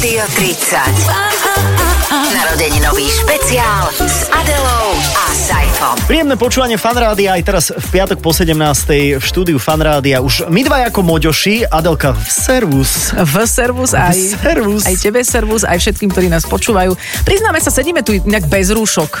Rádio 30. Narodeninový špeciál s Adelou a Saifom. Príjemné počúvanie fanrádia aj teraz v piatok po 17. v štúdiu fanrádia. Už my dva ako moďoši, Adelka v servus. V servus aj, servus. aj tebe servus, aj všetkým, ktorí nás počúvajú. Priznáme sa, sedíme tu inak bez rúšok.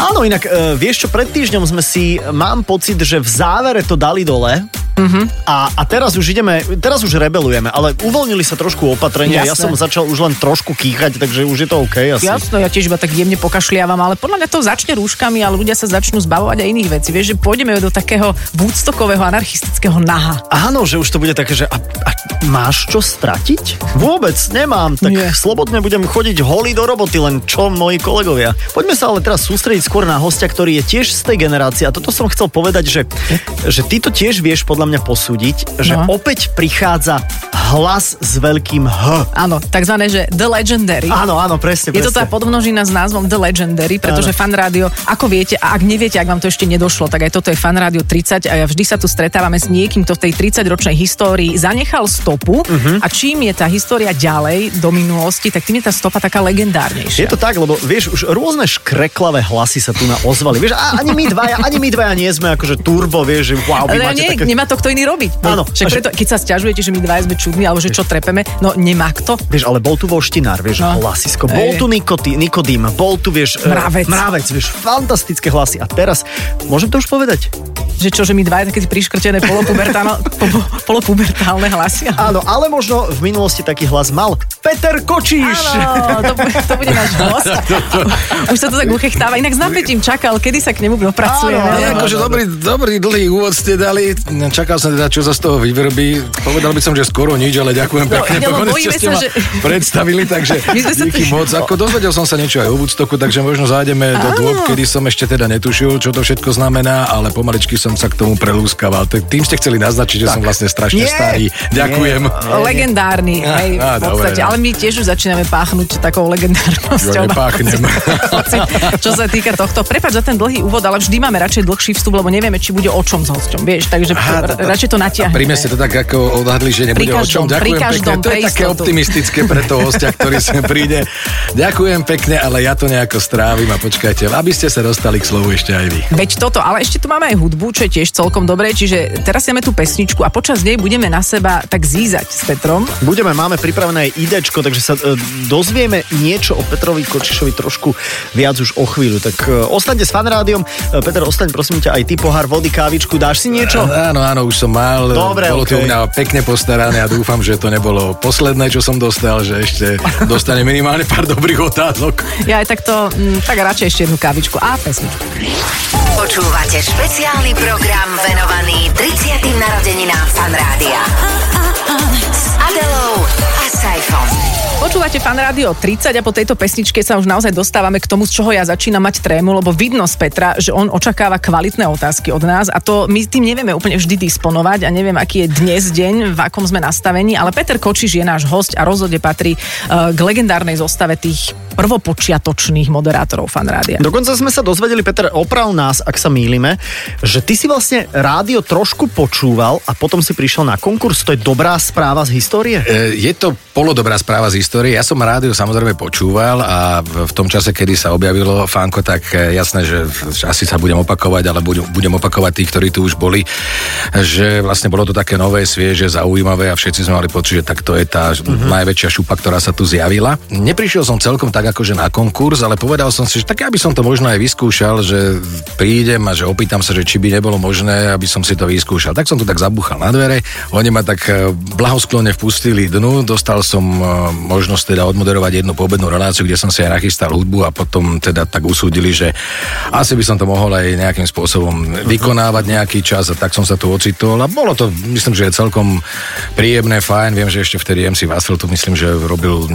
Áno, inak e, vieš čo, pred týždňom sme si, mám pocit, že v závere to dali dole. Mhm. A, a teraz už ideme, teraz už rebelujeme, ale uvoľnili sa trošku opatrenia. Ja Jasné. som začal už len trošku kýchať, takže už je to OK asi. Jasno, ja tiež iba tak jemne pokašliavam, ale podľa mňa to začne rúškami, ale ľudia sa začnú zbavovať aj iných vecí. Vieš, že pôjdeme do takého woodstockového anarchistického naha. Áno, že už to bude také, že a, a máš čo stratiť? Vôbec nemám, tak Nie. slobodne budem chodiť holý do roboty, len čo moji kolegovia. Poďme sa ale teraz sústrediť skôr na hostia, ktorý je tiež z tej generácie a toto som chcel povedať, že, že ty to tiež vieš podľa mňa posúdiť, že No. opäť prichádza hlas s veľkým H. Áno, takzvané, že The Legendary. Áno, áno, presne, Je to tá. Podmnožina s názvom The Legendary, pretože. Fan Rádio, ako viete, a ak neviete, ak vám to ešte nedošlo, tak aj toto je Fan Rádio 30 a vždy sa tu stretávame s niekým, kto v tej 30-ročnej histórii zanechal stopu Mhm. a čím je tá história ďalej do minulosti, tak tým je tá stopa taká legendárnejšia. Je to tak, lebo vieš, už rôzne škreklavé hlasy sa tu na ozvali. Vieš, a ani my dvaja, ani my dvaja nie sme akože turbo, vieš, že wow, vy Ale máte nie, také... nemá to kto iný robiť. Áno. Však preto, keď sa stiažujete, že my dvaja sme čudní, alebo že čo trepeme, no nemá kto. Vieš, ale bol tu voštinár, vieš, no. Hlasisko. Bol tu Nikotý, Nikodým, bol tu, vieš... e, Mravec. Mravec, vieš, fantastické hlasy. A teraz, môžem to už povedať? Že čo, že my dvaja také priškrtené polopubertálne, po- polopubertálne hlasy. Áno, ale možno v minulosti taký hlas mal Peter Kočíš. Áno, to, bu- to bude náš host. Už sa to tak uchechtáva. Inak s napätím čakal, kedy sa k nemu dopracujeme. Áno, áno. akože dobrý, dobrý dlhý úvod ste dali. Čakal som teda, čo sa z toho vyvrbí. Povedal by som, že skoro nič, ale ďakujem No, pekne. no, bojíme sa, že- predstavili, takže My sme sa díky moc. Ako dozvedel som sa niečo aj o Woodstocku, takže možno zájdeme do dôb, kedy som ešte teda netušil, čo to všetko znamená, ale pomaličky som sa k tomu prelúskaval. Tak Tým ste chceli naznačiť, že som vlastne strašne Nie. starý. Ďakujem. Legendárny, Á, hej, á, v podstate. dobre, no. Ale my tiež už začíname páchnuť takou legendárnosťou. Jo, nepáchnem. Hoci, čo sa týka tohto. Prepač za ten dlhý úvod, ale vždy máme radšej dlhší vstup, lebo nevieme, či bude o čom s hosťom, vieš, takže Aha, radšej to A natiahneme. pri mne ste to tak ako odhadli, že nebude Pri o čom. každom, Ďakujem každom, pekne. To je také optimistické pre toho hostia, ktorý sem príde. Ďakujem pekne, ale ja to nejako strávim a počkajte, aby ste sa dostali k slovu ešte aj vy. Veď toto, ale ešte tu máme aj hudbu, čo je tiež celkom dobré, čiže teraz si dáme tú pesničku a počas nej budeme na seba tak zízať s Petrom. Budeme, máme pripravené aj idečko, takže sa e, dozvieme niečo o Petrovi Kočišovi trošku viac už o chvíľu. Tak e, ostaňte s fanrádiom. E, Peter, ostaň prosím ťa aj ty pohár vody, kávičku. Dáš si niečo? Áno, áno, už som mal. Dobre, bolo to okej. u mňa pekne postarané a dúfam, že to nebolo posledné, čo som dostal, že ešte dostane minimálne pár dobrých otázok. Ja aj takto, mm, tak radšej ešte jednu kávičku a pesničku. Počúvate špeciálny program venovaný 30. narodeninám Fanrádia. S Adelou a Saifom. Počúvate fan rádio 30 a po tejto pesničke sa už naozaj dostávame k tomu, z čoho ja začínam mať trému, lebo vidno z Petra, že on očakáva kvalitné otázky od nás a to my tým nevieme úplne vždy disponovať a neviem, aký je dnes deň, v akom sme nastavení, ale Peter Kočiš je náš host a rozhodne patrí uh, k legendárnej zostave tých prvopočiatočných moderátorov fan rádia. Dokonca sme sa dozvedeli, Peter, oprav nás, ak sa mýlime, že ty si vlastne rádio trošku počúval a potom si prišiel na konkurs. To je dobrá správa z histórie? E, Je to polodobrá správa z histórie. Ja som rádio samozrejme počúval a v tom čase, kedy sa objavilo Fanko, tak e, jasné, že asi sa budem opakovať, ale budem, budem opakovať tých, ktorí tu už boli, že vlastne bolo to také nové, svieže, zaujímavé a všetci sme mali pocit, že tak to je tá uh-huh. najväčšia šupa, ktorá sa tu zjavila. Neprišiel som celkom tak akože na konkurs, ale povedal som si, že tak ja by som to možno aj vyskúšal, že prídem a že opýtam sa, že či by nebolo možné, aby som si to vyskúšal. Tak som tu tak zabuchal na dvere, oni ma tak e, blahosklone vpustili dnu, dostal som e, možnosť teda odmoderovať jednu poobednú reláciu, kde som si aj nachystal hudbu a potom teda tak usúdili, že asi by som to mohol aj nejakým spôsobom vykonávať nejaký čas a tak som sa tu ocitol a bolo to, myslím, že je celkom príjemné, fajn, viem, že ešte vtedy MC Vasil tu myslím, že robil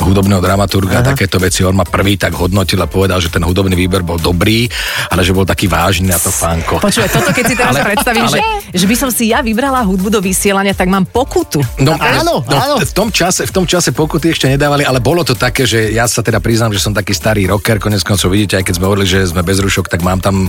hudobného dramaturga a takéto veci. On ma prvý tak hodnotil a povedal, že ten hudobný výber bol dobrý, ale že bol taký vážny na to fánko. Počúvaj, toto keď si teraz Ale- predstavím, ale- že, že by som si ja vybrala hudbu do vysielania, tak mám pokutu. No, Áno, no, áno. V tom, čase, v tom čase pokuty ešte nedávali, ale bolo to také, že ja sa teda priznám, že som taký starý rocker, konec koncov vidíte, aj keď sme hovorili, že sme bez rušok, tak mám tam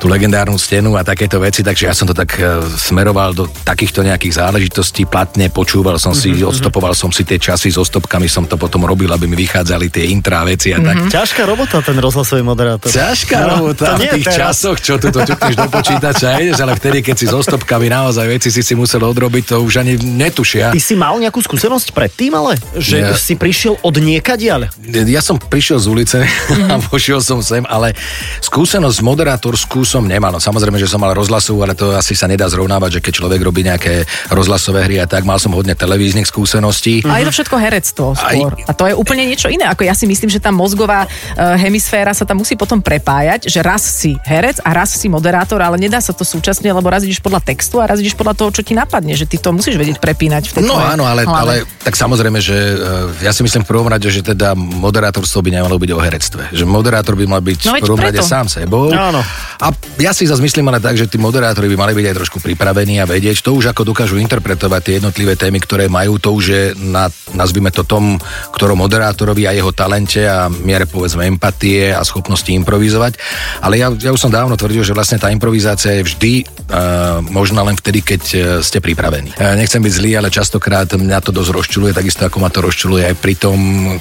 tú legendárnu stenu a takéto veci, takže ja som to tak e, smeroval do takýchto nejakých záležitostí, platne počúval som si, Mhm, odstopoval som si tie časy so stopkami, som to potom robil, aby mi vychádzali tie intrá veci a tak. Ťažká robota ten rozhlasový moderátor. Ťažká No, robota v tých teraz. časoch, čo tu to ťukneš do počítača ideš, ale vtedy, keď si so stopkami naozaj veci si si musel odrobiť, to už ani netušia. Ty si mal nejakú skúsenosť predtým, ale? Že Ja- si prišiel od niekadiaľ? Ja som prišiel z ulice a vošiel som sem, ale skúsenosť moderátorskú som nemal. No, samozrejme, že som mal rozhlasovú, ale to asi sa nedá zrovnávať, že keď človek robí nejaké rozhlasové hry a tak, mal som hodne televíznych skúseností. A je to všetko herectvo skôr. Aj- A to je úplne niečo iné. Ako ja si myslím, že tá mozgová uh, hemisféra sa tam musí potom prepájať, že raz si herec a raz si moderátor, ale nedá sa to súčasne, lebo raz ideš podľa textu a raz ideš podľa toho, čo ti napadne, že ty to musíš vedieť prepínať v tej No áno, ale, ale tak samozrejme, že e, ja si myslím v prvom rade, že teda moderátorstvo by nemalo byť o herectve. Že moderátor by mal byť No v prvom rade preto. sám sebou. Áno. A ja si zase myslím ale tak, že tí moderátori by mali byť aj trošku pripravení a vedieť to už ako dokážu interpretovať tie jednotlivé témy, ktoré majú, to už je na, nazvime to tom, ktorom moderátorovi a jeho talente a miere povedzme empatie a schopnosti improvizovať. Ale ja, ja už som dávno tvrdil, že vlastne tá improvizácia je vždy uh, možná len vtedy, keď uh, ste pripravení. Uh, nechcem byť zlý, ale častokrát mňa to dosť rozčuluje, takisto ako ma to rozčuluje aj pri tom,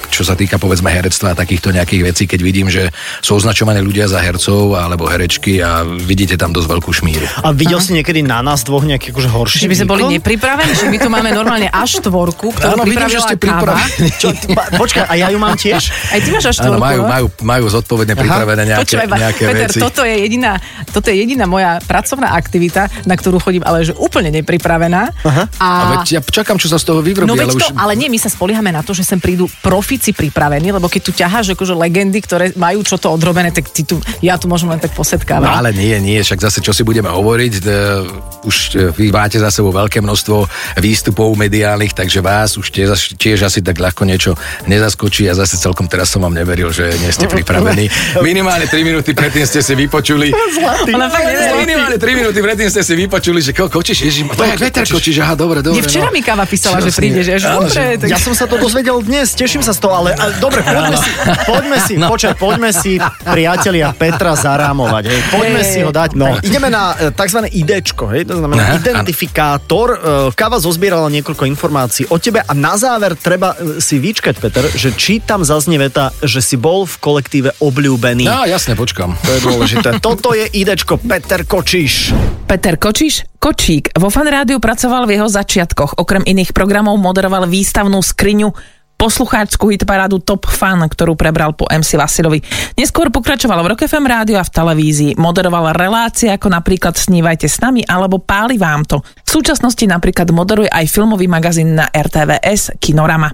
čo sa týka povedzme herectva a takýchto nejakých vecí, keď vidím, že sú označovaní ľudia za hercov alebo herečky a vidíte tam dosť veľkú šmíru. A videl si niekedy na nás dvoch nejaký akože horší Že by sme boli nepripravení, že my tu máme normálne až štvorku, ktorú Áno, vidím, že ste pripravení. Čo, počkaj, a ja ju mám tiež? Aj ty máš až Áno, štvorku, majú, no? majú, majú zodpovedne pripravené nejaké, Počúvaj, nejaké Peter, veci. toto je, jediná, toto je jediná moja pracovná aktivita, na ktorú chodím, ale že úplne nepripravená. Aha. A, A veď ja čakám, čo sa z toho vyvrobí, No veď ale to, už... ale nie, my sa spoliehame na to, že sem prídu profici pripravení, lebo keď tu ťaháš akože legendy, ktoré majú čo to odrobené, tak ty tu, ja tu môžem len tak posetkávať. No ale nie, nie, však zase čo si budeme hovoriť, d- už e, vy máte za sebou veľké množstvo výstupov mediálnych, takže vás už tiež, tiež asi tak ľahko niečo nezaskočí a zase celkom teraz som vám neveril, že nie ste pripravení. Minimálne 3 minúty predtým ste si vypočuli. Ale fakt neverím. Minimálne 3 minúty predtým ste si vypočuli, že ko, kočíš, ježiš, to je Peter kočíš, aha, dobre, dobre. Včera no. mi káva písala, že príde, že dobre. Ja som sa to dozvedel dnes, teším sa z toho, ale, ale dobre, poďme si, poďme si, no. počkaj, poďme si, priatelia Petra zarámovať, hej, poďme Hej. si ho dať. No, ideme na e, tzv. IDčko, hej, to znamená Aha, identifikátor. E, Káva zozbierala niekoľko informácií o tebe a na záver treba e, si vyčkať, Peter, že či tam zaznie veta, že si bol v kolektíve obľúbený. No jasne, počkam. To je dôležité. Toto je IDčko Peter Kočíš. Peter Kočiš, Kočík, vo Fan Rádiu pracoval v jeho začiatkoch. Okrem iných programov moderoval výstavnú skriňu poslucháčskú hitparádu Top Fan, ktorú prebral po MC Vasilovi. Neskôr pokračoval v Rock FM rádiu a v televízii. Moderoval relácie ako napríklad Snívajte s nami alebo Páli vám to. V súčasnosti napríklad moderuje aj filmový magazín na RTVS Kinorama.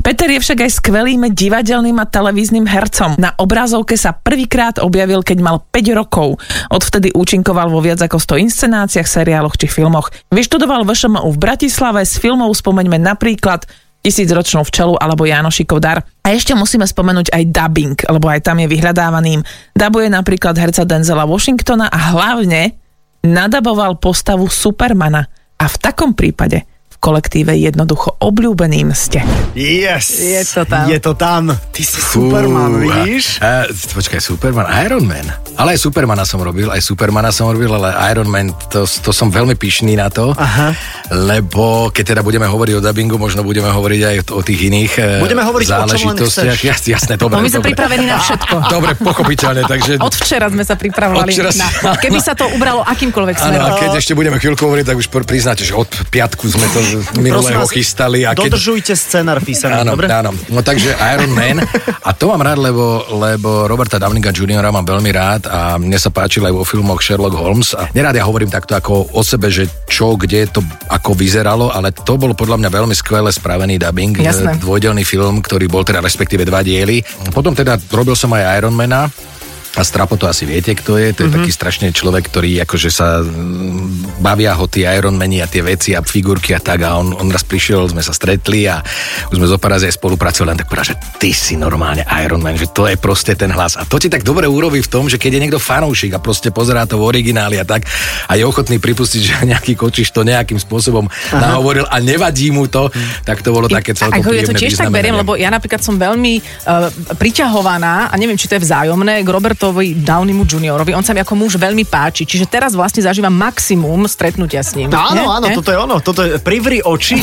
Peter je však aj skvelým divadelným a televíznym hercom. Na obrazovke sa prvýkrát objavil, keď mal 5 rokov. Odvtedy účinkoval vo viac ako 100 inscenáciách, seriáloch či filmoch. Vyštudoval VŠMU v Bratislave, s filmov spomeňme napríklad Tisícročnú včelu alebo Janošikov dar. A ešte musíme spomenúť aj dubbing, lebo aj tam je vyhľadávaným. Dabuje napríklad herca Denzela Washingtona a hlavne nadaboval postavu Supermana. A v takom prípade kolektíve jednoducho obľúbeným ste. Yes. Je to tam. Je to tam. Ty si Superman, Fúha. vidíš? A, počkaj, Superman, Iron Man. Ale aj Supermana som robil, aj Supermana som robil, ale Iron Man, to, to som veľmi pyšný na to. Aha. Lebo keď teda budeme hovoriť o dubbingu, možno budeme hovoriť aj o tých iných e, Budeme hovoriť o čom len záležitostiach. chceš. Jas, jasné, dobre. No my sme dobre. pripravení na všetko. Dobre, pochopiteľne, takže... Od včera sme sa pripravovali včera na... Keby sa to ubralo akýmkoľvek Áno, a smerom. keď ešte budeme chvíľku hovoriť, tak už pr- priznáte, že od piatku sme to minulého chystali. A keď, Dodržujte scenár písaný, Áno, dobre? áno. No takže Iron Man. A to mám rád, lebo, lebo Roberta Downinga Jr. mám veľmi rád a mne sa páčil aj vo filmoch Sherlock Holmes. A nerád ja hovorím takto ako o sebe, že čo, kde to ako vyzeralo, ale to bol podľa mňa veľmi skvele spravený dubbing. Jasné. Dvojdelný film, ktorý bol teda respektíve dva diely. Potom teda robil som aj Ironmana A Strapo to asi viete, kto je. To je mm-hmm. taký strašne človek, ktorý akože sa mm, bavia ho tie Ironmani a tie veci a figurky a tak. A on, on raz prišiel, sme sa stretli a už sme zo pár razy aj spolupracovali. Len tak povedal, že ty si normálne Ironman, že to je proste ten hlas. A to ti tak dobre urobí v tom, že keď je niekto fanúšik a proste pozerá to v origináli a tak a je ochotný pripustiť, že nejaký kočiš to nejakým spôsobom Aha. nahovoril a nevadí mu to, tak to bolo také celkom Ako ja to tiež tak beriem, lebo ja napríklad som veľmi uh, priťahovaná a neviem, či to je vzájomné k Robertovi Downimu juniorovi. On sa mi ako muž veľmi páči, čiže teraz vlastne zažívam maximum stretnutia s ním. No, áno, áno, toto je ono. Toto je, privri oči.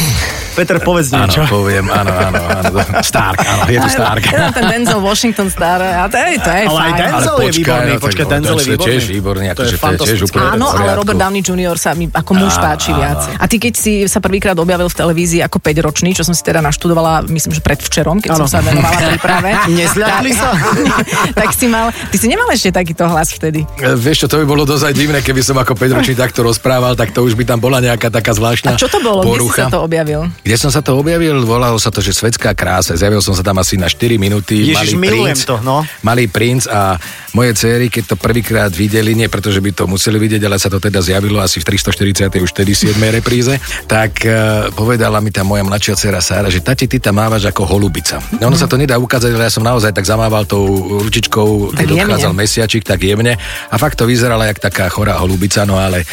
Peter, povedz niečo. Áno, poviem, áno, áno, áno. Stark, áno, je to Stark. Ja, ten Denzel Washington Star, a to je, to je ale fajn. aj Denzel je výborný, počkaj, Denzel je výborný. tiež výborný, akože to je tiež úplne Áno, ale Robert Downey Jr. sa mi ako muž páči viac. A ty, keď si sa prvýkrát objavil v televízii ako 5-ročný, čo som si teda naštudovala, myslím, že predvčerom, keď som sa venovala príprave. Nezľakli sa? tak si mal, ty si nemal ešte takýto hlas vtedy. E, vieš čo, to by bolo dosť divné, keby som ako 5-ročný takto rozprával, tak to už by tam bola nejaká taká zvláštna A čo to bolo? Porucha. Kde si sa to objavil? Kde som sa to objavil? Volalo sa to, že Svetská krása. Zjavil som sa tam asi na 4 minúty. Ježiš, malý milujem princ, to, no. Malý princ a moje céry, keď to prvýkrát videli, nie preto, že by to museli vidieť, ale sa to teda zjavilo asi v 340. už tedy 7. repríze, tak uh, povedala mi tá moja mladšia dcera Sára, že tati, ty tam mávaš ako holubica. No, ono sa to nedá ukázať, ale ja som naozaj tak zamával tou ručičkou, keď. Odchádzal mesiačik, tak jemne. A fakt to vyzerala jak taká chorá holubica, no ale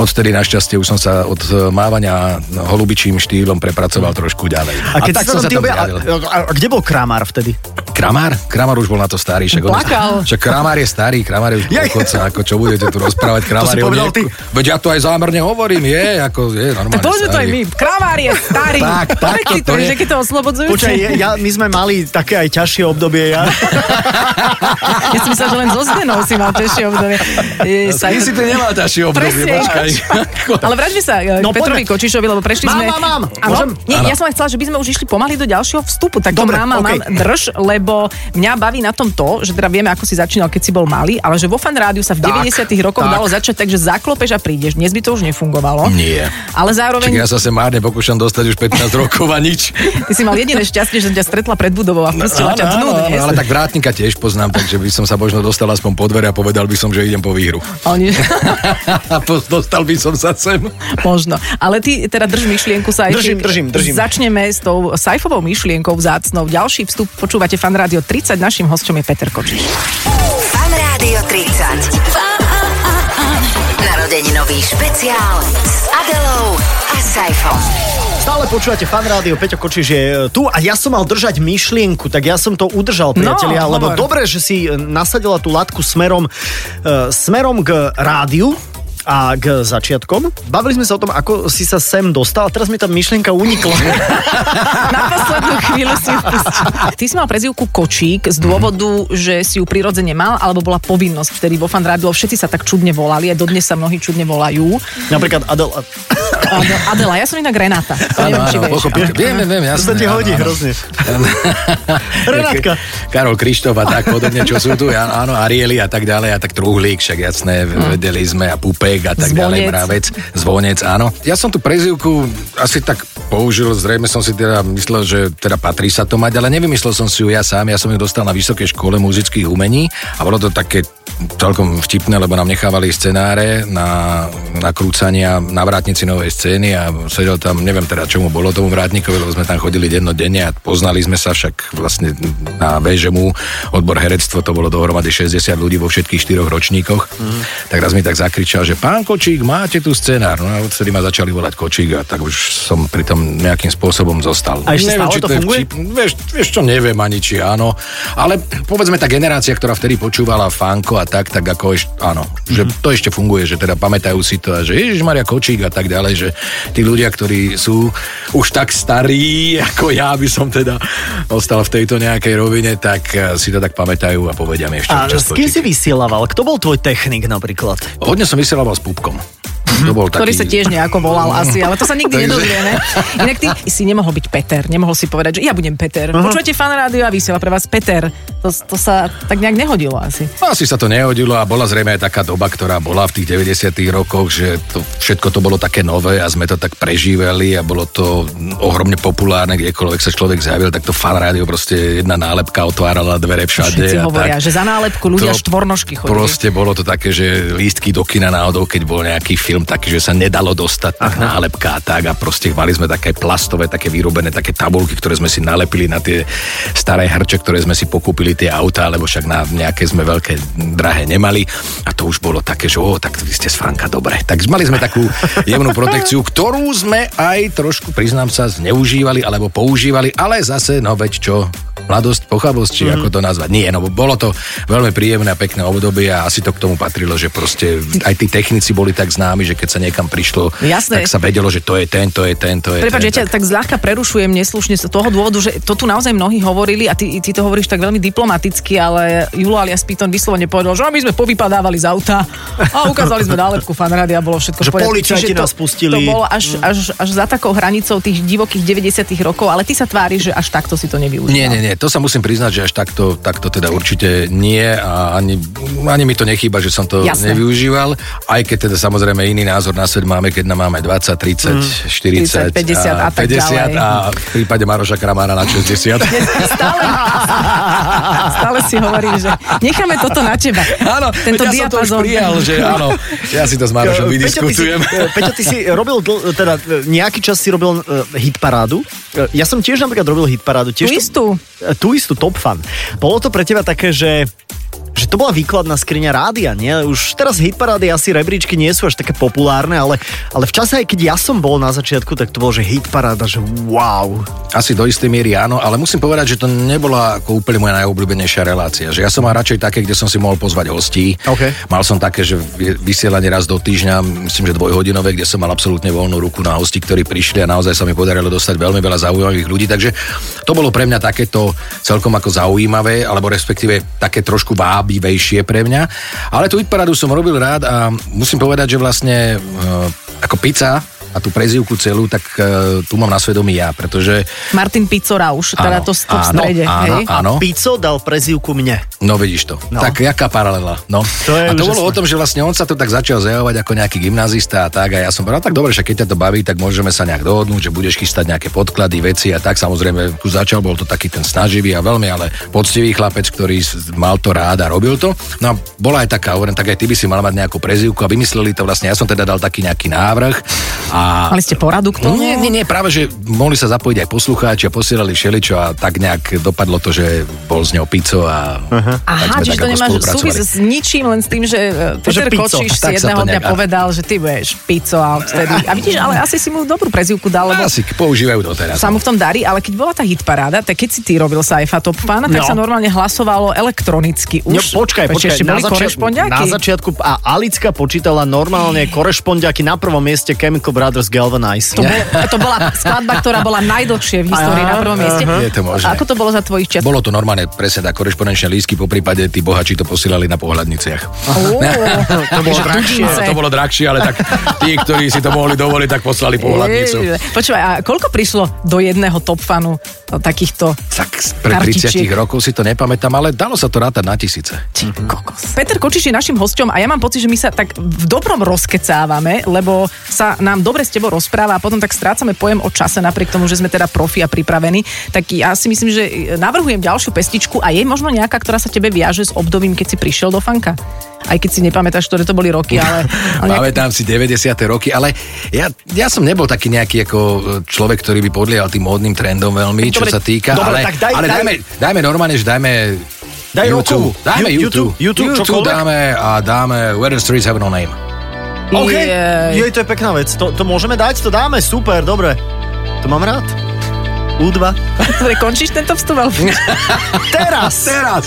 odtedy našťastie už som sa od eh, mávania holubičím štýlom prepracoval trošku ďalej. A keď tak si som sa sa tam objavil, a, a kde bol Kramár vtedy? Kramár? Kramár už bol na to starý. Však, on- Plakal. však Kramár je starý, Kramár je už pochodca, ako čo budete tu rozprávať, Kramár si povedal nie- ty. Veď ja to aj zámerne hovorím, je, ako je normálne Tak povedzme to aj my. Kravár je starý. Tak, tak si to je. keď to oslobodzujúce. Počkaj, ja, my sme mali také aj ťažšie obdobie. Ja. Ja som myslela, že len so zmenou si mal ťažšie obdobie. Je, sa... Ty si to nemal ťažšie obdobie, Presne. počkaj. Ale vráťme sa k No, Petrovi poďme. Kočišovi, lebo prešli Mám, sme... mám, mám. Áno? Môžem? Nie, Áno. ja som len chcela, že by sme už išli pomaly do ďalšieho vstupu, tak Dobre, to mám, okej. mám drž, lebo mňa baví na tom to, že teda vieme, ako si začínal, keď si bol malý, ale že vo fan rádiu sa v Tak, 90 rokoch tak. dalo začať tak, že zaklopeš a prídeš. Dnes by to už nefungovalo. Nie. Ale Čiže zároveň ja sa sem márne pokúšam dostať už 15 rokov a nič. ty si mal jediné šťastie, že ťa stretla pred budovou a pustila ťa dnu dnes. ale tak vrátnika tiež poznám, takže by som sa možno dostal aspoň po dvere a povedal by som, že idem po výhru. Oni... Dostal by som sa sem. Možno. Ale ty teda drž myšlienku sa Držím, držím, držím. Začneme s tou sajfovou myšlienkou vzácnou. Ďalší vstup počúvate Fan Rádio 30. Naším hostom je Peter Kočiš. Fan Rádio 30. Narodeninový špeciál s Adelou a Saifom. Stále počúvate fan rádio, Peťo Kočiš je e, tu a ja som mal držať myšlienku, tak ja som to udržal, priatelia, No, lebo hovor. dobre, že si e, nasadila tú latku smerom, uh, smerom k rádiu a k začiatkom. Bavili sme sa o tom, ako si sa sem dostal a teraz mi tá myšlienka unikla. Na poslednú chvíľu si ju. Ty si mal prezivku Kočík z dôvodu, že si ju prirodzene mal, alebo bola povinnosť vtedy vo Fan. Všetci sa tak čudne volali a dodnes sa mnohí čudne volajú. Napríklad Adel... Adela, Adela ja som inak Renáta. Vieš. pochopil. Viem, viem, viem, To jasné. sa ti áno, hodí áno. hrozne. Renátka. Karol Krištof a tak podobne, čo sú tu, áno, Arieli a tak ďalej, a tak Truhlík, však jasné, vedeli sme a Pupek a tak ďalej, Zvonec. Mravec, Zvonec, áno. Ja som tú prezivku asi tak použil, zrejme som si teda myslel, že teda patrí sa to mať, ale nevymyslel som si ju ja sám, ja som ju dostal na Vysokej škole muzických umení a bolo to také celkom vtipné, lebo nám nechávali scenáre na nakrúcania na vrátnici novej scény a sedel tam, neviem teda čomu bolo tomu vrátnikovi, lebo sme tam chodili dennodenne a poznali sme sa však vlastne na BŽMU, odbor herectvo, to bolo dohromady 60 ľudí vo všetkých štyroch ročníkoch. Mm. Tak raz mi tak zakričal, že pán Kočík, máte tu scenár. No a odtedy ma začali volať Kočík a tak už som pri tom nejakým spôsobom zostal. A ešte stále či to je funguje? vtip, vieš, vieš čo, neviem ani či áno, ale povedzme tá generácia, ktorá vtedy počúvala Fanko a tak, tak ako ešte, áno, mm-hmm. že to ešte funguje, že teda pamätajú si to a že Ježiš Maria Kočík a tak ďalej, že tí ľudia, ktorí sú už tak starí, ako ja by som teda ostal v tejto nejakej rovine, tak eh, si to tak pamätajú a povedia mi ešte A s kým si vysielaval? Kto bol tvoj technik napríklad? Hodne som vysielal s pupkom. To bol ktorý taký... sa tiež nejako volal asi, ale to sa nikdy Takže- nedozvieme. Inak ty si nemohol byť Peter, nemohol si povedať, že ja budem Peter. Počúvate fan rádio a vysiela pre vás Peter. To, to sa tak nejak nehodilo asi. No, Asi sa to nehodilo a bola zrejme aj taká doba, ktorá bola v tých 90 rokoch, že to, všetko to bolo také nové a sme to tak prežívali a bolo to ohromne populárne, kdekoľvek sa človek zjavil, tak to fan rádio proste jedna nálepka otvárala dvere všade. Všetci a hovoria, tak. že za nálepku ľudia To štvornožky chodili. Proste bolo to také, že lístky do kina náhodou, keď bol nejaký film taký, že sa nedalo dostať, tak nálepka a tak a proste mali sme také plastové, také vyrobené, také tabulky, ktoré sme si nalepili na tie staré hrče, ktoré sme si pokúpili tie autá, lebo však na nejaké sme veľké drahé nemali. A to už bolo také, že o, tak vy ste z Franka, dobre. Tak mali sme takú jemnú protekciu, ktorú sme aj trošku, priznám sa, zneužívali alebo používali, ale zase, no veď čo, mladosť, pochabosť, či ako to nazvať. Nie, no bolo to veľmi príjemné a pekné obdobie a asi to k tomu patrilo, že proste aj tí technici boli tak známi, že keď sa niekam prišlo, Jasné. tak sa vedelo, že to je ten, to je ten, to je Prepač, ten. ja ťa tak zľahka prerušujem neslušne z toho dôvodu, že to tu naozaj mnohí hovorili a ty, ty to hovoríš tak veľmi diplomaticky, ale Julo alias Piton vyslovene povedal, že my sme povypadávali z auta a ukázali sme nálepku fan a bolo všetko Že policajti Čiže to, nás pustili. To bolo až, až, až za takou hranicou tých divokých 90 rokov, ale ty sa tváriš, že až takto si to nevyužíval. Nie, nie, nie, to sa musím priznať, že až takto, takto teda určite nie a ani, ani mi to nechýba, že som to Jasné. nevyužíval, aj keď teda samozrejme iný názor na svet máme, keď nám máme 20, 30, 40, 30, 50 a tak 50 ďalej. a v prípade Maroša Kramára na 60. Stále, stále si hovorím, že necháme toto na teba. Áno, Tento ja som to už prijal, že áno, ja si to s Marošom Peťo, ty si, vydiskutujem. Peťo, ty si robil, dl, teda e, nejaký čas si robil uh, hitparádu. E, Ja som tiež napríklad robil hitparádu. Tiež Tú to- istú. E, Tú istú, top fan. Bolo to pre teba také, že že to bola výkladná skriňa rádia, nie? Už teraz hitparády asi rebríčky nie sú až také populárne, ale, ale v čase, aj keď ja som bol na začiatku, tak to bolo, že hitparáda, že wow. Asi do istej miery áno, ale musím povedať, že to nebola ako úplne moja najobľúbenejšia relácia. Že ja som mal radšej také, kde som si mohol pozvať hostí. OK. Mal som také, že vy- vysielanie raz do týždňa, myslím, že dvojhodinové, kde som mal absolútne voľnú ruku na hosti, ktorí prišli a naozaj sa mi podarilo dostať veľmi veľa zaujímavých ľudí. Takže to bolo pre mňa takéto celkom ako zaujímavé, alebo respektíve také trošku vábivejšie pre mňa. Ale tú hitparádu som robil rád a musím povedať, že vlastne e, ako pizza a tú prezývku celú, tak e, tu mám na svedomí ja, pretože Martin Picora už, teda Áno, to, to v áno, strede. áno, hej? áno. Pico dal prezývku mne. No vidíš to. No. No. Tak jaká paralela. No. To je a to úžasné. bolo o tom, že vlastne on sa to tak začal zjavovať ako nejaký gymnazista a tak. A ja som povedal, tak dobre, že keď ťa to baví, tak môžeme sa nejak dohodnúť, že budeš chystať nejaké podklady, veci a tak. Samozrejme, tu začal, bol to taký ten snaživý a veľmi ale poctivý chlapec, ktorý mal to rád a robil to. No a bola aj taká, hovorím, tak aj ty by si mal mať nejakú prezivku a vymysleli to vlastne. Ja som teda dal taký nejaký návrh a Mali ste poradu k tomu? nie, nie, nie, práve, že mohli sa zapojiť aj poslucháči a posielali všeličo a tak nejak dopadlo to, že bol z neho pico a uh-huh. Aha, čiže to nemáš súvis s ničím, len s tým, že Peter. Kočiš si sa jedného dňa nejak- povedal, že ty budeš pico a vtedy... A vidíš, ale asi si mu dobrú prezivku dal, lebo Asi používajú doteraz. sa mu v tom darí, ale keď bola tá hitparáda, tak keď si ty robil Saifa Top Fan, tak No. sa normálne hlasovalo elektronicky. No, Už, počkaj, Veď počkaj. Ešte boli začiat- na začiatku a Alicka počítala normálne korešpondiaky na prvom mieste Chemical Brothers Galvanize. To, bol, to bola skladba, ktorá bola najdlhšie v histórii na prvom mieste. Je to možné. A ako to bolo za tvojich čiat? Bolo to normálne presne tak korešpondenčné lístky, po prípade tí bohači to posielali na pohľadniciach. Ó, To bolo drahšie. To bolo drahšie, ale tak tí, ktorí si to mohli dovoliť, tak poslali pohľadnicu. Počúvaj, a koľko prišlo do jedného top fanu no, takýchto Tak pre 30 Kartičiek. rokov si to nepamätám, ale dalo sa to rátať na tisíce. Ty kokos. Peter Kočiš je našim hosťom a ja mám pocit, že my sa tak v dobrom rozkecávame, lebo sa nám dobre s tebou rozpráva a potom tak strácame pojem o čase, napriek tomu, že sme teda profi a pripravení. Tak ja si myslím, že navrhujem ďalšiu pestičku a je možno nejaká, ktorá sa tebe viaže s obdobím, keď si prišiel do fanka. Aj keď si nepamätáš, ktoré to boli roky, ale... ale nejak- Máme tam si 90. roky, ale ja, ja som nebol taký nejaký ako človek, ktorý by podliehal tým módnym trendom veľmi, čo Dobre, sa týka, dobre, ale, tak daj- ale daj- dajme, dajme normálne, že dajme Daj YouTube. Dajme Ju- YouTube. YouTube, YouTube, YouTube dáme a dáme Where the Streets Have No Name. OK, Jej. jej, to je pekná vec. To, to môžeme dať? To dáme, super, dobre. To mám rád. U2. Dobre, končíš tento vstup? Teraz! Teraz!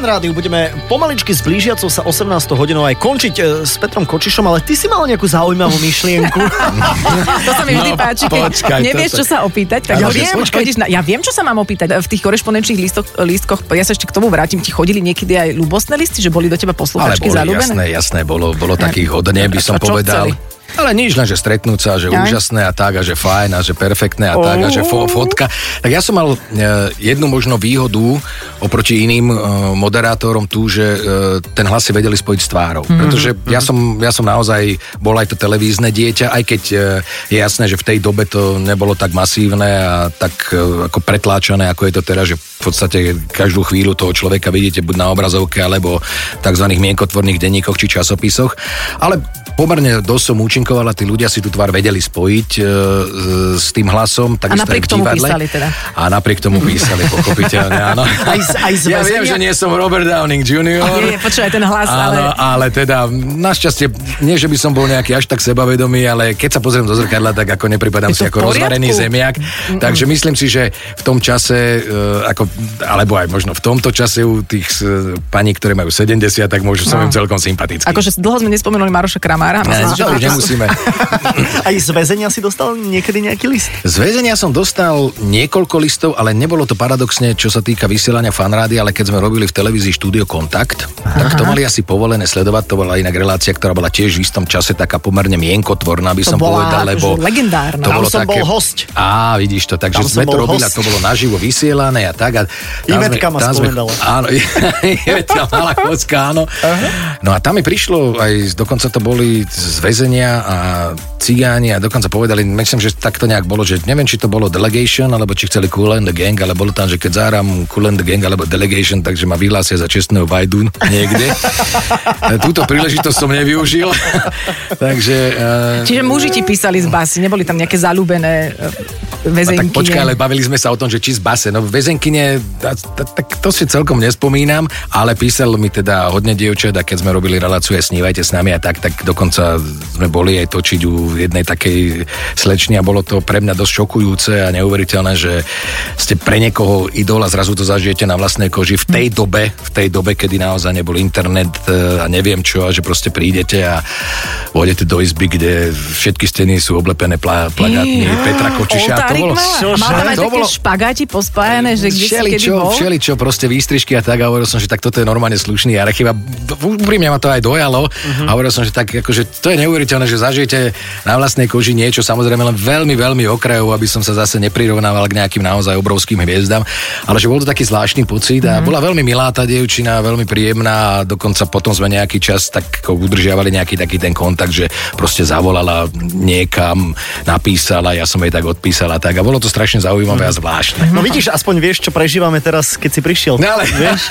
Fan rádiu budeme pomaličky s blížiacou sa 18 hodinou aj končiť e, s Petrom Kočišom, ale ty si mal nejakú zaujímavú myšlienku. To sa mi vždy No, páči, počkaj, nevieš, čo sa opýtať. Tak Ja viem. hodíš na, ja viem, čo sa mám opýtať. V tých korešpondenčných lístoch, lístkoch, ja sa ešte k tomu vrátim, ti chodili niekedy aj ľubostné listy, že boli do teba Ale posluchačky boli, zalúbené? jasné, jasné, bolo, bolo takých hodne, by som A čo povedal. chceli? Ale nič, len že stretnúť sa, že Aj. úžasné a tak, a že fajn, a že perfektné a tak, a že fo, fotka. Tak ja som mal e, jednu možno výhodu oproti iným e, moderátorom tu, že e, ten hlas si vedeli spojiť s tvárou. Mhm. Pretože ja som, ja som naozaj bol aj to televízne dieťa, aj keď e, je jasné, že v tej dobe to nebolo tak masívne a tak e, ako pretláčané, ako je to teraz, že v podstate každú chvíľu toho človeka vidíte buď na obrazovke, alebo v tzv. mienkotvorných denníkoch či časopisoch. Ale pomerne dosť som účinkoval a tí ľudia si tú tvár vedeli spojiť e, s tým hlasom. Takisto napriek aj v tomu divadle. písali teda. A napriek tomu písali, pochopiteľne, áno. Aj z- aj z ja viem, že nie som Robert Downing Jr. Nie, nie, počúvaj, ten hlas, Áno, ale... ale teda, našťastie, nie že by som bol nejaký až tak sebavedomý, ale keď sa pozriem do zrkadla, tak ako nepripadám si ako rozvarený zemiak. Takže myslím si, že v tom čase, e, ako, alebo aj možno v tomto čase u tých e, paní, ktoré majú 70, tak môžu som No. im celkom sympatický. Akože dlho sme nespomenuli Maroša Kramára. Ne, to už nemusíme. Aj z väzenia si dostal niekedy nejaký list? Z väzenia som dostal niekoľko listov, ale nebolo to paradoxne, čo sa týka vysielania fanrády, ale keď sme robili v televízii štúdio Kontakt, tak to mali asi povolené sledovať. To bola inak relácia, ktorá bola tiež v istom čase taká pomerne mienkotvorná, by To som bola povedal, lebo... legendárna. Tam som bol hosť. Á, vidíš to, takže Tam sme to robili, a host. to bolo naživo vysielané a tak. A Ivetka ma sme-. Áno, Ivetka mala kocka, áno. No a tam mi prišlo, aj dokonca to boli z väzenia a cigáni a dokonca povedali, myslím, že tak to nejak bolo, že neviem, či to bolo Delegation, alebo či chceli Cool and the Gang, ale bolo tam, že keď zahrám Cool and the Gang alebo Delegation, takže ma vyhlásia za čestného Vajdun niekde. Túto príležitosť som nevyužil. takže... eh, Čiže muži ti písali z basy, neboli tam nejaké zalúbené... e, tak väzenkine. počkaj, ale bavili sme sa o tom, že či z base. No v väzenkine, ta- ta- tak to si celkom nespomínam, ale písal mi teda hodne dievčat a keď sme robili reláciu aj Snívajte s nami a tak, tak dokonca sme boli aj točiť u jednej takej slečny a bolo to pre mňa dosť šokujúce a neuveriteľné, že ste pre niekoho idol a zrazu to zažijete na vlastnej koži v tej dobe, v tej dobe, kedy naozaj nebol internet e, a neviem čo a že proste prídete a vôjdete do izby, kde všetky steny sú oblepené pla, plagátmi Petra Kočiša. To Oltárik bolo. Čože? Mala To bolo- špagáti pospájané, že kde si všeli kedy čo, bol. všeli čo, proste výstrižky a tak a hovoril som, že tak toto je normálne slušný archív a úprimne ma to aj dojalo Mhm. a hovoril som, že tak akože to je neuveriteľné, že zažijete na vlastnej koži niečo, samozrejme len veľmi, veľmi okrajov, aby som sa zase neprirovnával k nejakým naozaj obrovským hviezdam, ale že bol to taký zvláštny pocit Mhm. a bola veľmi milá tá dievčina, veľmi príjemná a dokonca potom sme nejaký čas tak ako udržiavali nejaký taký ten kontakt, že proste zavolala niekam, napísala, ja som jej tak odpísala tak a bolo to strašne zaujímavé a zvláštne. No vidíš, aspoň vieš, čo prežívame teraz, keď si prišiel. No ale- Vieš,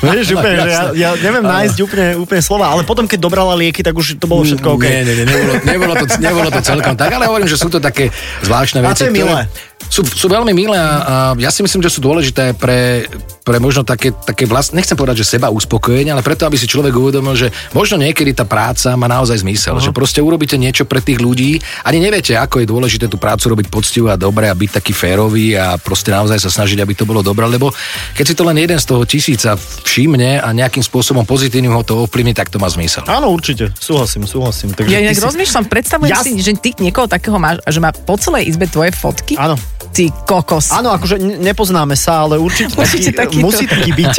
vieš úplne, že ja, ja neviem nájsť úplne, úplne slova, ale potom, keď dobrala lieky, tak už to bolo všetko OK. Nie, nie, nie, nebolo, nebolo, to, nebolo to celkom tak, ale hovorím, že sú to také zvláštne A veci. to je milé. Sú, sú veľmi milé a, a ja si myslím, že sú dôležité pre, pre možno také, také vlast, nechcem povedať, že seba uspokojenie, ale preto, aby si človek uvedomil, že možno niekedy tá práca má naozaj zmysel, uh-huh. že proste urobíte niečo pre tých ľudí, ani neviete, ako je dôležité tú prácu robiť poctivo a dobre a byť taký férový a proste naozaj sa snažiť, aby to bolo dobre, lebo keď si to len jeden z toho tisíca všimne a nejakým spôsobom pozitívnym ho to ovplyvní, tak to má zmysel. Áno, určite, súhlasím, súhlasím. Takže Ja inak si- rozmýšľam, predstavujem Jas- si, že ty niekoho takého máš, že má po celej izbe tvoje fotky. Áno. Ty kokos. Áno, akože ne- nepoznáme sa, ale určite, Určite taký, takýto. musí taký byť.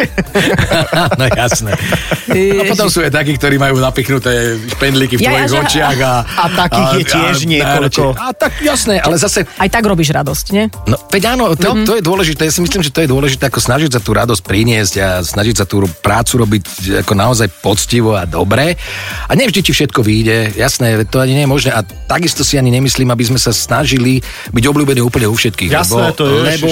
no jasné. A potom sú aj takí, ktorí majú napichnuté špendlíky v Ja, tvojich ja, očiach. A, A takých je tiež niekoľko. A, tak jasné, ale zase Aj tak robíš radosť, nie? No, veď áno, to, mm-hmm. to je dôležité. Ja si myslím, že to je dôležité, ako snažiť sa tú radosť priniesť a snažiť sa tú prácu robiť ako naozaj poctivo a dobre. A nevždy ti všetko vyjde, jasné, to ani nie je možné. A takisto si ani nemyslím, aby sme sa snažili byť obľúbení úplne u všetkých. Jasné, lebo, to je, lebo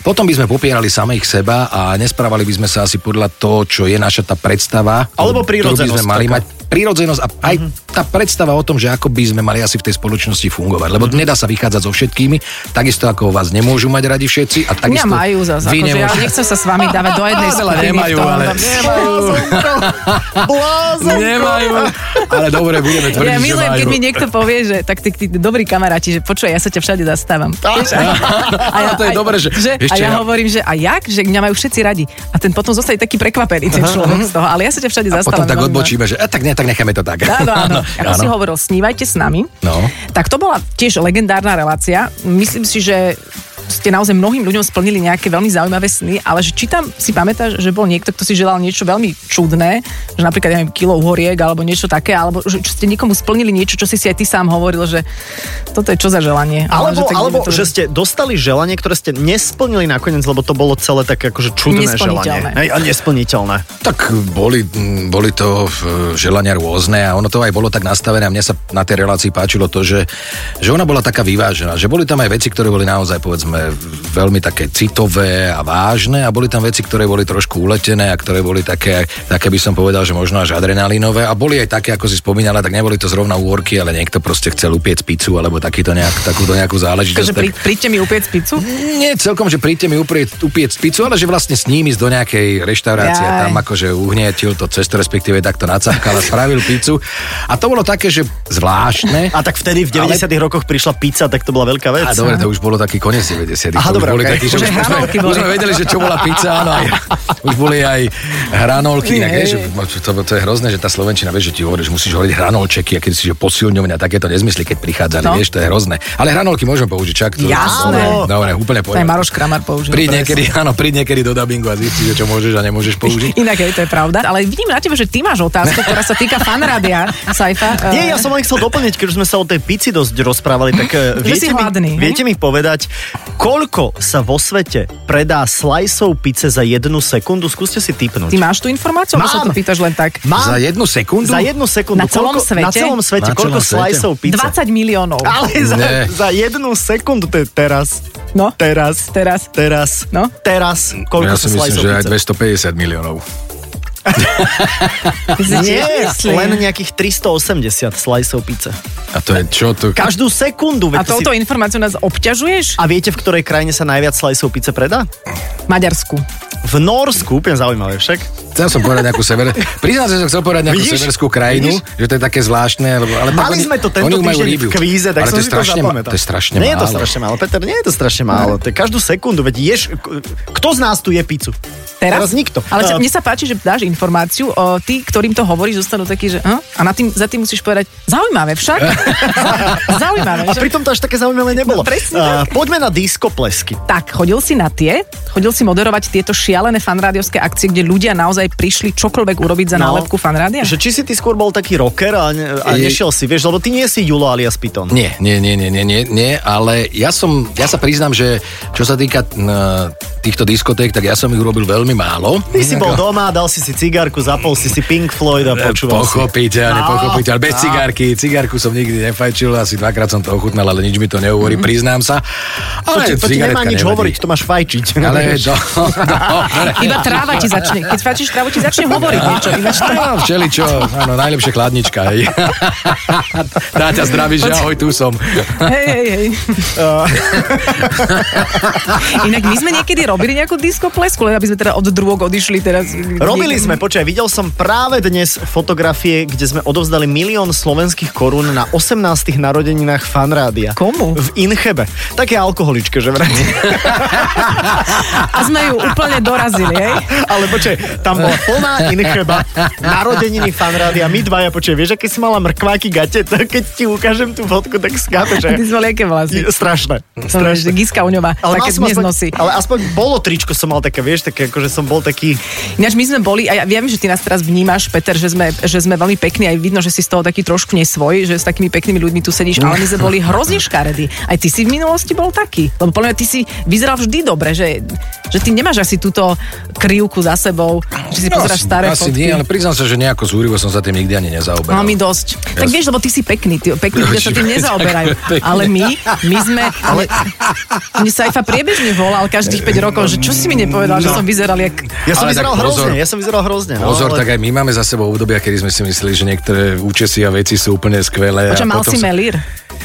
potom by sme popierali samých seba a nesprávali by sme sa asi podľa toho, čo je naša tá predstava. Alebo ktorú by sme prírodzenosť mali taká. mať prírodzenosť a aj tá predstava o tom, že ako by sme mali asi v tej spoločnosti fungovať. Lebo nedá sa vychádzať so všetkými, takisto ako vás nemôžu mať radi všetci. A Mňa takisto majú zase, vy akože ja nechcem sa s vami dávať do jednej skupiny. nemajú, tom, ale- nemajú. Blázonko. Nemajú. Ale dobre, budeme tvrdiť, Ja že milujem, majú. keď mi niekto povie, že tak tí, tí dobrí kamaráti, že počuj, ja sa ťa všade zastávam. A, Ale to je dobré, že- že a ja ja- hovorím, že a jak? Že mňa majú všetci radi. A ten potom zostane taký prekvapený, ten človek z toho. Ale ja sa ťa všade A zastávam. potom tak veľmi ma- odbočíme, že a tak ne, tak necháme to tak. Áno, áno. Ako si hovoril, snívajte s nami. No. Tak to bola tiež legendárna relácia. Myslím si, že ste naozaj mnohým ľuďom splnili nejaké veľmi zaujímavé sny, ale že či tam si pamätáš, že bol niekto, kto si želal niečo veľmi čudné, že napríklad, ja neviem, kilo uhoriek alebo niečo také, alebo že, že ste niekomu splnili niečo, čo si si aj ty sám hovoril, že toto je čo za želanie. Ale Alebo, tak alebo to- že ste dostali želanie, ktoré ste nesplnili nakoniec, lebo to bolo celé také akože čudné želanie. Hej, a nesplniteľné. Tak boli, boli to e, želania rôzne a ono to aj bolo tak nastavené a mne sa na tej relácii páčilo to, že, že ona bola taká vyvážená, že boli tam aj veci, ktoré boli naozaj povedzme veľmi také citové a vážne a boli tam veci, ktoré boli trošku uletené a ktoré boli také, také by som povedal, že možno až adrenalinové a boli aj také, ako si spomínala, tak neboli to zrovna úorky, ale niekto proste chcel upiec pizzu alebo takýto nejak, takúto nejakú záležitosť. Takže tak- prí, príďte mi upiec pizzu? nie celkom, že príďte mi upiec, upiec pizzu, ale že vlastne s ním ísť do nejakej reštaurácie Jaj. tam akože uhnietil to cesto, respektíve takto nacapkal a spravil pizzu. A to bolo také, že zvláštne. A tak vtedy v 90 rokoch prišla pizza, tak to bola veľká vec. A dobre, to už bolo taký koniec 90 Aha, to už dobre, boli okej. takí, že Už už, hranolky už boli. sme vedeli, že čo bola pizza, áno, aj, už boli aj hranolky, inak, vieš, že to, to, je hrozné, že tá Slovenčina, vieš, že ti hovorí, že musíš hovoriť hranolčeky a keď si, že posilňovňa, takéto nezmysly, keď prichádzali, No. vieš, to je hrozné. Ale hranolky môžeme použiť, čak to, Jasné. Dobre, úplne poriadku. Maroš Kramar použil. Príď niekedy, áno, príď niekedy do dubbingu a zistí, že čo môžeš a nemôžeš použiť. Inak aj to je pravda. Ale vidím na tebe, že ty máš otázku, ktorá sa týka fanrádia, Saifa. Nie, ja Eh, som len chcel doplniť, keď už sme sa o tej pici dosť rozprávali, tak eh, viete, mi, viete mi povedať, koľko sa vo svete predá sliceov pice za jednu sekundu? Skúste si typnúť. Ty máš tú informáciu, alebo sa to pýtaš len tak? Mám Za jednu sekundu? za jednu sekundu. Na celom koľko, svete? Na celom svete. Na koľko svete? sliceov pice? 20 miliónov. Ale za, Ne. za jednu sekundu, to je teraz. No, Teraz. teraz. Teraz. No. Teraz. Koľko ja sa si myslím, že aj pice? 250 miliónov. Nie, len nejakých 380 sliceov pizze. A to je čo? To... Každú sekundu. A touto si... informáciou nás obťažuješ? A viete, v ktorej krajine sa najviac sliceov pizze predá? Maďarsku. V Norsku, úplne zaujímavé však. Chcel som povedať nejakú sever... Priznám sa, že som chcel povedať nejakú Vidíš? severskú krajinu, Vidíš? že to je také zvláštne. Lebo, ale tak Mali oni- sme to tento týždeň v kvíze, tak ale som to je si to zapamätal. To je strašne Nie je to málo. strašne málo, Peter, nie je to strašne málo. To je každú sekundu, veď ješ... Kto z nás tu je pizzu? Teraz? Teraz nikto. Ale sa, A- mne sa páči, že dáš informáciu, o, tí, ktorým to hovoríš, zostanú takí, že a, a na tým, za tým musíš povedať, zaujímavé však. zaujímavé, A že? pritom to až také zaujímavé nebolo. No, presne A, poďme na diskoplesky. Tak, chodil si na tie, chodil si moderovať tieto šialené fanrádiovské akcie, kde ľudia naozaj prišli čokoľvek urobiť za No. nálepku fanrádia? Že či si ty skôr bol taký rocker a, ne, a Je- nešiel si, vieš, lebo ty nie si Julo alias Python. Nie, nie, nie, nie, nie, nie, nie, ale ja som, ja sa priznám, že čo sa týka n, týchto diskoték, tak ja som ich urobil veľmi málo. Ty si bol doma, dal si si cigárku, zapol si si Pink Floyd a počúval si. Pochopiteľne, No, pochopiteľne. Bez no. cigárky. Cigárku som nikdy nefajčil, asi dvakrát som to ochutnal, ale nič mi to neuhovorí, priznám sa. To ti, Ale to ti nemá nič nevadí. hovoriť, to máš fajčiť. Ale do, dobre. Iba tráva ti začne, keď fajčíš trávu, ti začne hovoriť niečo. Ináč to... No, všeličo, áno, najlepšie chladnička, hej. Dá ťa zdraví, že ahoj, tu som. Hej, hej, hej. Inak my sme niekedy robili nejakú diskoplesku, len aby sme teda od druhok odišli teraz. Robili niekam. sme, počkaj, videl som práve dnes fotografie, kde sme odovzdali milión slovenských korún na 18. narodeninách fanrádia. Komu? V Inchebe. Také alkoholičke, že vraj. A sme ju úplne dorazili, hej? Ale počkaj, tam bola plná Incheba, narodeniny fanrádia, my dvaja, počkaj, vieš, aké si mala mrkváky gate, tak keď ti ukážem tú fotku, tak skápe, že... Ty si mal aké vlasy. Strašné. Strašné. Giska Uňová, Ale, také dnes aspoň, nosí. ale aspoň bolo tričko som mal také, vieš, také ako, že som bol taký... Ináč my sme boli, ja viem, že ty nás teraz vnímaš, Peter, že sme, že sme veľmi pekní, aj vidno, že si z toho taký trošku nesvoj, že s takými peknými ľuďmi tu sedíš, ale my sme boli hrozne škaredí. Aj ty si v minulosti bol taký. Lebo podľa mňa ty si vyzeral vždy dobre, že, že ty nemáš asi túto krivku za sebou, že si pozeráš asi, staré asi fotky. nie, ale priznám sa, že nejako zúrivo som sa tým nikdy ani nezaoberal. No my dosť. Tak vieš, lebo ty si pekný, ty, pekní ľudia sa tým nezaoberajú. Ale my, my sme... Ale... Mne sa Saifa priebežne volal každých 5 rokov, že čo si mi nepovedal, že som vyzeral jak... Ja som Ale vyzeral hrozne, ja som vyzeral hrozne. No, Pozor, ale- tak aj my máme za sebou obdobia, kedy sme si mysleli, že niektoré účesy a veci sú úplne skvelé. A mal potom si melír?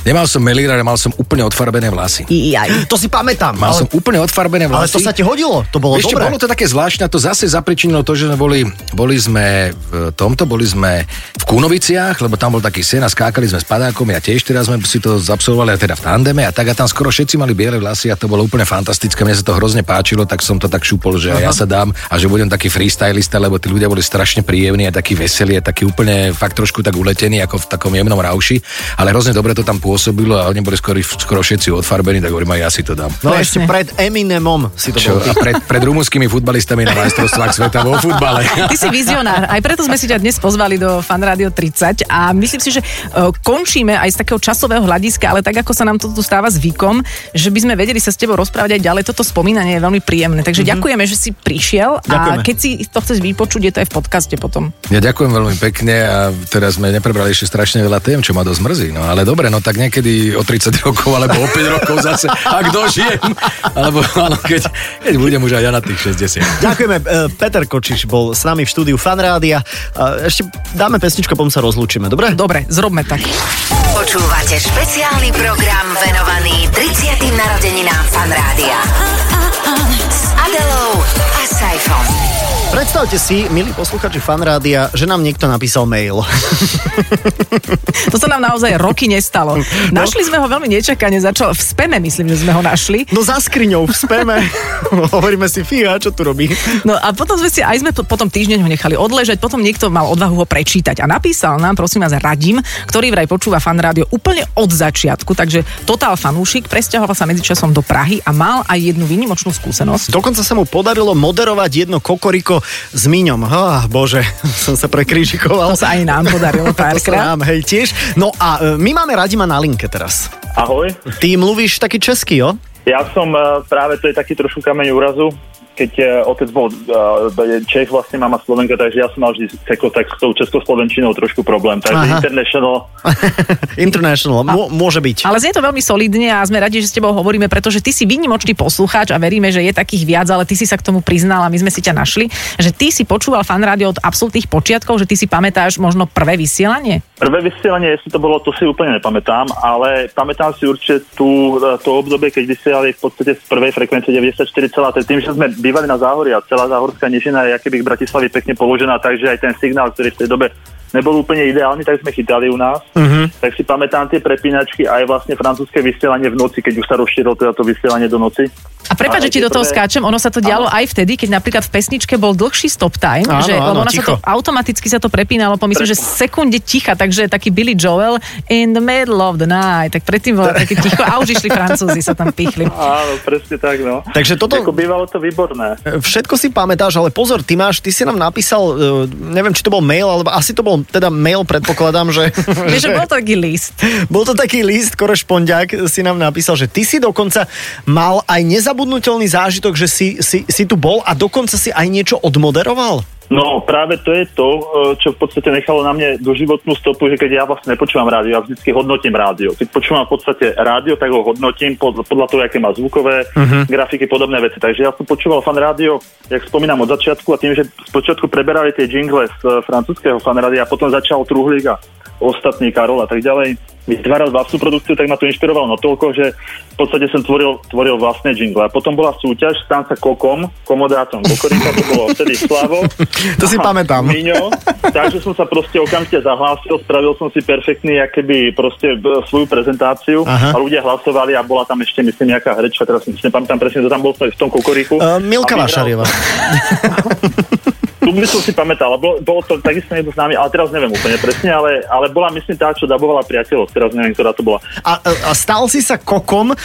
Nemal som melír, ale mal som úplne odfarbené vlasy. I, aj. To si pamätám. Mal ale, som úplne odfarbené ale vlasy. to sa ti hodilo, to bolo Ešte dobré. bolo to také zvláštne, to zase zapričinilo to, že sme boli, boli sme v tomto, boli sme v Kunoviciach, lebo tam bol taký sen a skákali sme s padákom, ja tiež teraz sme si to zabsolvovali, a teda v tandeme a tak a tam skoro všetci mali biele vlasy a to bolo úplne fantastické, mne sa to hrozne páčilo, tak som to tak šupol, že ja sa dám a že budem taký freestylista, lebo tí ľudia boli strašne príjemní a takí veselí a takí úplne fakt trošku tak uletení ako v takom jemnom rauši, ale hrozne dobre to tam pôsobilo a oni boli skoro, skoro všetci odfarbení, tak hovorím, aj ja si to dám. No Presne. ešte pred Eminemom si to Čo, bol a pred, pred rumúnskymi futbalistami na majstrovstvách sveta vo futbale. Ty si vizionár. Aj preto sme si ťa dnes pozvali do Fan Radio 30 a myslím si, že uh, končíme aj z takého časového hľadiska, ale tak ako sa nám to tu stáva zvykom, že by sme vedeli sa s tebou rozprávať aj ďalej. Toto spomínanie je veľmi príjemné. Takže mm-hmm. ďakujeme, že si prišiel a Ďakujeme. keď si to chceš vypočuť, je to aj v podcaste potom. Ja ďakujem veľmi pekne a teraz sme neprebrali ešte strašne veľa tém, čo ma dosť mrzí. No ale dobre, no tak niekedy o 30 rokov alebo o 5 rokov zase, ak dožijem. Alebo áno, keď, keď budem už aj ja na tých 60. Ďakujeme. E, Peter Kočiš bol s nami v štúdiu Fanrádia. A Ešte dáme pesničku, potom sa rozlúčime, dobre? Dobre, zrobme tak. Počúvate špeciálny program venovaný 30. narodeninám Fan Rádia. S Adelou a Saifom. Predstavte si, milí posluchači Fanrádia, že nám niekto napísal mail. To sa nám naozaj roky nestalo. Našli sme ho veľmi nečakane, začal v speme, myslím, že sme ho našli. No za skriňou v speme. Hovoríme si, fíha, čo tu robí? No a potom sme si, aj sme po, potom týždeň ho nechali odležať, potom niekto mal odvahu ho prečítať a napísal nám, prosím vás, Radim, ktorý vraj počúva fan rádio úplne od začiatku, takže totál fanúšik, presťahoval sa medzičasom do Prahy a mal aj jednu výnimočnú skúsenosť. Dokonca sa mu podarilo moderovať jedno kokoriko s Miňom. Oh, bože, som sa prekrížikoval. To sa aj nám podarilo párkrát. nám, hej, tiež. No a e, my máme Radima na linke teraz. Ahoj, Ty mluvíš taký český, jo? ja som e, práve, to je taký trošku kameň úrazu, keď e, otec bol uh, Čech, vlastne mama Slovenka, takže ja som mal vždy tako, tak s tou českoslovenčinou trošku problém. Takže Aha. international, International, Mô, môže byť. Ale znie to veľmi solidne a sme radi, že s tebou hovoríme, pretože ty si výnimočný poslucháč a veríme, že je takých viac, ale ty si sa k tomu priznal a my sme si ťa našli, že ty si počúval fan rádio od absolútnych počiatkov, že ty si pamätáš možno prvé vysielanie? Prvé vysielanie, jestli to bolo, to si úplne nepamätám, ale pamätám si určite tú, to obdobie, keď vysielali v podstate z prvej frekvencie 94,3. Tým, že sme bývali na Záhori a celá Záhorská nižina je akéby k Bratislavy pekne položená, takže aj ten signál, ktorý v tej dobe nebol úplne ideálny, tak sme chytali u nás. Uh-huh. Tak si pamätám tie prepínačky aj vlastne francúzske vysielanie v noci, keď už sa rozšírilo teda to vysielanie do noci. A prepáč, že ti do toho prvé- skáčem, ono sa to dialo aj vtedy, keď napríklad v pesničke bol dlhší stop time, Áno, že, áno, ticho. sa to automaticky sa to prepínalo, pomyslím, že sekunde ticha, takže taký Billy Joel in the middle of the night, tak predtým bolo také ticho a už išli francúzi sa tam pichli. Áno, presne tak, no. Takže toto- Ako bývalo to výborné. Všetko si pamätáš, ale pozor, ty máš, ty si nám napísal, e, neviem, či to bol mail, alebo asi to bol teda mail, predpokladám, že... Vieš, že bol to taký list. Bol to taký list, korešpondiak si nám napísal, že ty si dokonca mal aj nezabudnutelný zážitok, že si, si, si tu bol a dokonca si aj niečo odmoderoval. No práve to je to, e, čo v podstate nechalo na mne doživotnú stopu, že keď ja vlastne nepočúvam rádio, ja vždycky hodnotím rádio. Keď počúvam v podstate rádio, tak ho hodnotím pod, podľa toho, aké má zvukové, uh-huh. grafiky, podobné veci. Takže ja som počúval fan rádio, jak spomínam od začiatku a tým, že z počiatku preberali tie jingle z e, francúzského fan rádia a potom začal Truhlík a ostatní Karol a tak ďalej vytváral vlastnú produkciu, tak ma to inšpirovalo na toľko, že v podstate som tvoril, tvoril vlastné jingle. A potom bola súťaž stám sa Kokom, komodátom Kokorika, to bolo vtedy Slavo. To si pamätám. Miňo, takže som sa proste okamžite zahlásil, spravil som si perfektný, akéby proste b- svoju prezentáciu Aha. a ľudia hlasovali a bola tam ešte, myslím, nejaká herečka, teraz si nepamätám presne, to tam bol v tom Kokoriku. Uh, Milka A vyhral- Vašarieva. By som si pamätal, bolo, bolo to takisto niekto známy, ale teraz neviem úplne presne, ale, ale bola myslím tá, čo dabovala priateľov, teraz neviem, ktorá to bola. A, a stal si sa kokom uh,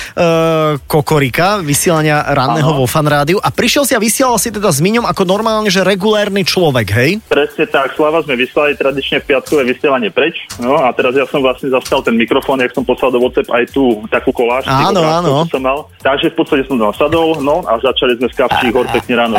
Kokorika, vysielania ranného vo fan rádiu a prišiel si a vysielal si teda s Miňom ako normálne, že regulérny človek, hej? Presne tak, Slava sme vyslali tradične v piatkové vysielanie preč, no a teraz ja som vlastne zastal ten mikrofón, jak som poslal do WhatsApp aj tú takú koláž, Áno, obrázkov, áno. som mal. Takže v podstate som tam sadol, no a začali sme z Kavčích hor pekne ráno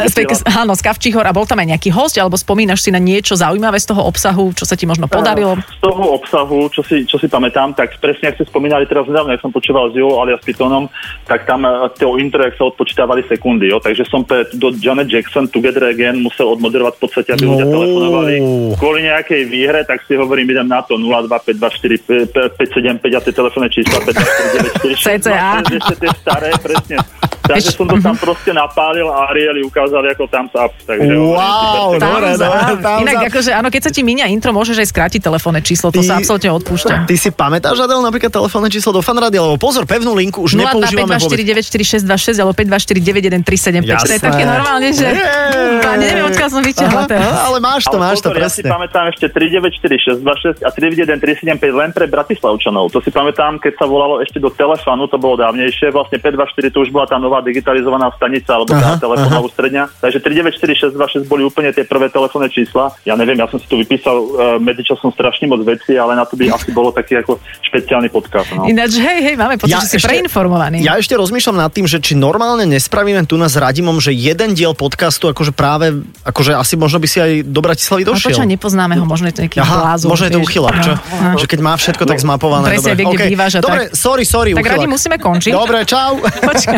áno, z Kavčích hor a bol tam aj nejaký host, alebo spomínaš si na niečo zaujímavé z toho obsahu, čo sa ti možno podarilo? Z toho obsahu, čo si, čo si pamätám, tak presne, ak ste spomínali teraz nedávno, jak som počúval s Julou alias Pythonom, tak tam eh, to intro, sa odpočítavali sekundy, jo? takže som pre, do Janet Jackson Together Again musel odmoderovať v podstate, aby ľudia No. telefonovali kvôli nejakej výhre, tak si hovorím, idem na to 02524 575 a tie telefónne čísla 524 CCA. ešte tie staré, presne. Takže som to tam proste napálil a Arieli ukázali ako thumbs up. Takže Wow, up. thumbs Inak akože, áno, keď sa ti míňa intro, môžeš aj skrátiť telefónne číslo, to Ty- sa absolútne odpúšťa. Ty si pamätáš, Adel, napríklad telefónne číslo do fanrádia, lebo pozor, pevnú linku už nepoužívame vôbec. 025249626 alebo 5249137. To je Jasné. také normálne, že... Yeah. Neviem, odkiaľ som vyťahla. Ale máš to, Ale máš to, pozor, ja si presne. pamätám ešte 394626 a 31375 len pre Bratislavčanov. To si pamätám, keď sa volalo ešte do telefónu, to bolo dávnejšie. Vlastne 524 to už bola tá nová digitalizovaná stanica alebo tá telefónna ústredňa. Takže 394626 boli úplne tie prvé telefónne čísla. Ja neviem, ja som si tu vypísal uh, medzičasom strašne moc veci, ale na to by asi bolo taký ako špeciálny podcast. No. Ináč, hej, hej, máme pocit, že si preinformovaný. Ja ešte rozmýšľam nad tým, že či normálne nespravíme tu na s Radimom, že jeden diel podcastu, akože práve, akože asi možno by si aj do Bratislavy došiel. počkaj, nepoznáme ho, možno je to nejaký Aha, blázon. možno je to vieš. uchylák, čo? No, Že keď má všetko tak zmapované. Presne, dobre. vie, kde OK. bývaš Dobre, tak. sorry, sorry, Tak radi musíme končiť. Dobre, čau. Počkaj.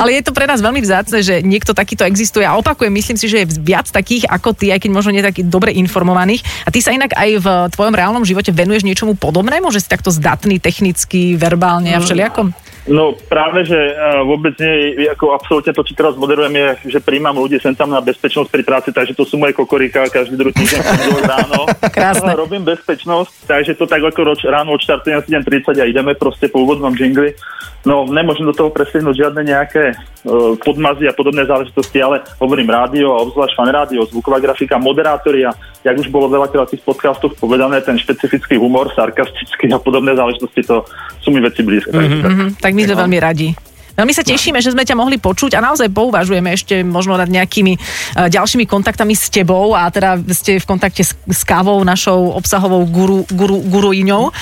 Ale je to pre nás veľmi vzácne, že niekto takýto existuje a opakujem, myslím si, že je viac takých ako ty, aj keď možno nie takých dobre informovaných. A ty sa inak aj v tvojom reálnom živote venuješ niečomu podobnému, že si takto zdatný technicky, verbálne a všeliako? No práve, že uh, vôbec nie, ako absolútne to, čo teraz moderujem, je, že príjmam ľudí sem tam na bezpečnosť pri práci, takže to sú moje kokorika, každý druhý týždeň ráno. Krásne. No, robím bezpečnosť, takže to tak ako roč, ráno odštartujem 7.30 a ideme proste po úvodnom jingli. No nemôžem do toho presiahnuť žiadne nejaké uh, podmazy a podobné záležitosti, ale hovorím rádio a obzvlášť fan rádio, zvuková grafika, moderátori a jak už bolo veľakrát v tých podcastoch povedané, ten špecifický humor, sarkastický a podobné záležitosti, to sú mi veci blízke. takže tak. My sme veľmi radi. Veľmi sa tešíme, že sme ťa mohli počuť a naozaj pouvažujeme ešte možno nad nejakými uh, ďalšími kontaktami s tebou a teda ste v kontakte s, s kávou, našou obsahovou guru, guru, guruiňou.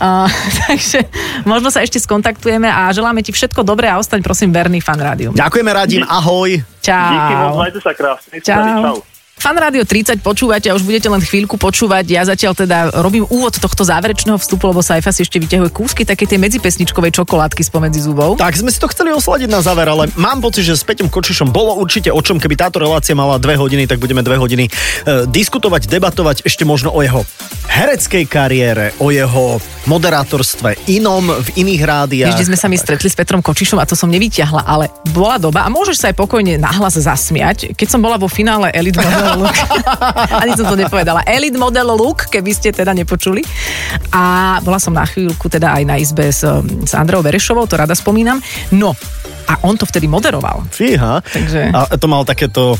Uh, takže možno sa ešte skontaktujeme a želáme ti všetko dobré a ostaň prosím verný fan rádiu. Ďakujeme, Radim, ahoj. Čau. Díky moc, majte sa krásne. Čau. Čau. Fan Rádio 30 počúvate a už budete len chvíľku počúvať. Ja zatiaľ teda robím úvod tohto záverečného vstupu, lebo Saifa si ešte vyťahuje kúsky také tej medzipesničkovej čokoládky spomedzi zubov. Tak sme si to chceli osladiť na záver, ale mám pocit, že s Peťom Kočišom bolo určite o čom, keby táto relácia mala dve hodiny, tak budeme dve hodiny e, diskutovať, debatovať ešte možno o jeho hereckej kariére, o jeho moderátorstve inom, v iných rádiách. Kde sme sa my stretli s Petrom Kočišom a to som nevyťahla, ale bola doba a môžeš sa aj pokojne nahlas zasmiať. Keď som bola vo finále Elite Model Look, ani som to nepovedala, Elite Model Look, keby ste teda nepočuli. A bola som na chvíľku teda aj na izbe s, s Andreou Verešovou, to rada spomínam. No, a on to vtedy moderoval. Fíha. Takže- A to mal takéto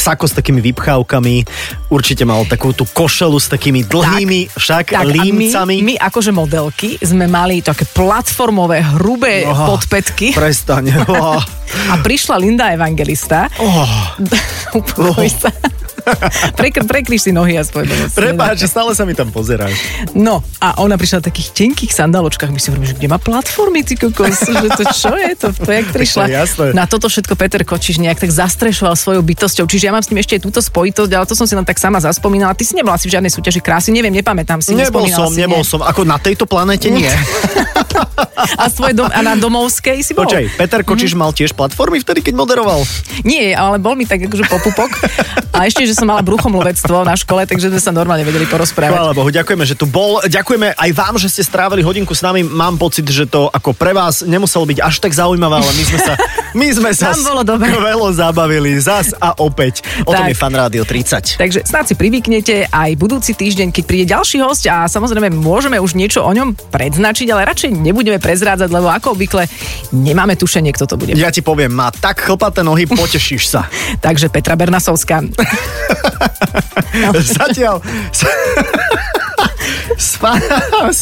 sako s takými vypchávkami, určite mal takú tú košelu s takými dlhými však Tak a my, límcami. my akože modelky sme mali také platformové, hrubé Aha, podpätky. Prestaň. Oh. A prišla Linda Evangelista. Oh. Upokoj sa. Prekr, prekryš si nohy aspoň. Prepáč, že stále sa mi tam pozeráš. No a ona prišla v takých tenkých sandaločkách. My si hovoríme, že kde má platformy, ty kokos, že to čo je to, to jak prišla. je jasné. Na toto všetko Peter Kočiš nejak tak zastrešoval svojou bytosťou. Čiže ja mám s tým ešte aj túto spojitosť, ale to som si len tak sama zaspomínala. Ty si nebola si v žiadnej súťaži krásy, neviem, nepamätám si. Nebol som, si, nebol nie. som. Ako na tejto planete nie. A, svoj dom, a na domovskej si bol? Počkaj, Peter Kočiš mal tiež platformy vtedy, keď moderoval? Nie, ale bol mi tak akože popupok. A ešte, že som mala bruchomluvectvo na škole, takže sme sa normálne vedeli porozprávať. Chvála Bohu, ďakujeme, že tu bol. Ďakujeme aj vám, že ste strávili hodinku s nami. Mám pocit, že to ako pre vás nemuselo byť až tak zaujímavé, ale my sme sa, my sme sa bolo skvelo zabavili. Zas a opäť. O tom Tak. je Fan Rádio 30. Takže snáď si privyknete aj budúci týždeň, keď príde ďalší host a samozrejme môžeme už niečo o ňom predznačiť, ale radšej nebudeme prezrádzať, lebo ako obvykle nemáme tušenie, kto to bude. Ja ti poviem, má tak chlpaté nohy, potešíš sa. Takže Petra Bernasovská. Zatiaľ... S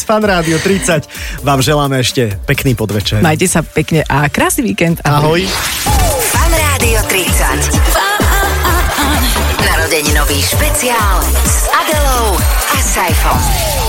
fan, Rádio 30 vám želáme ešte pekný podvečer. Majte sa pekne a krásny víkend. Ahoj. Fan Rádio 30. Narodeninový špeciál s Adelou a Saifom.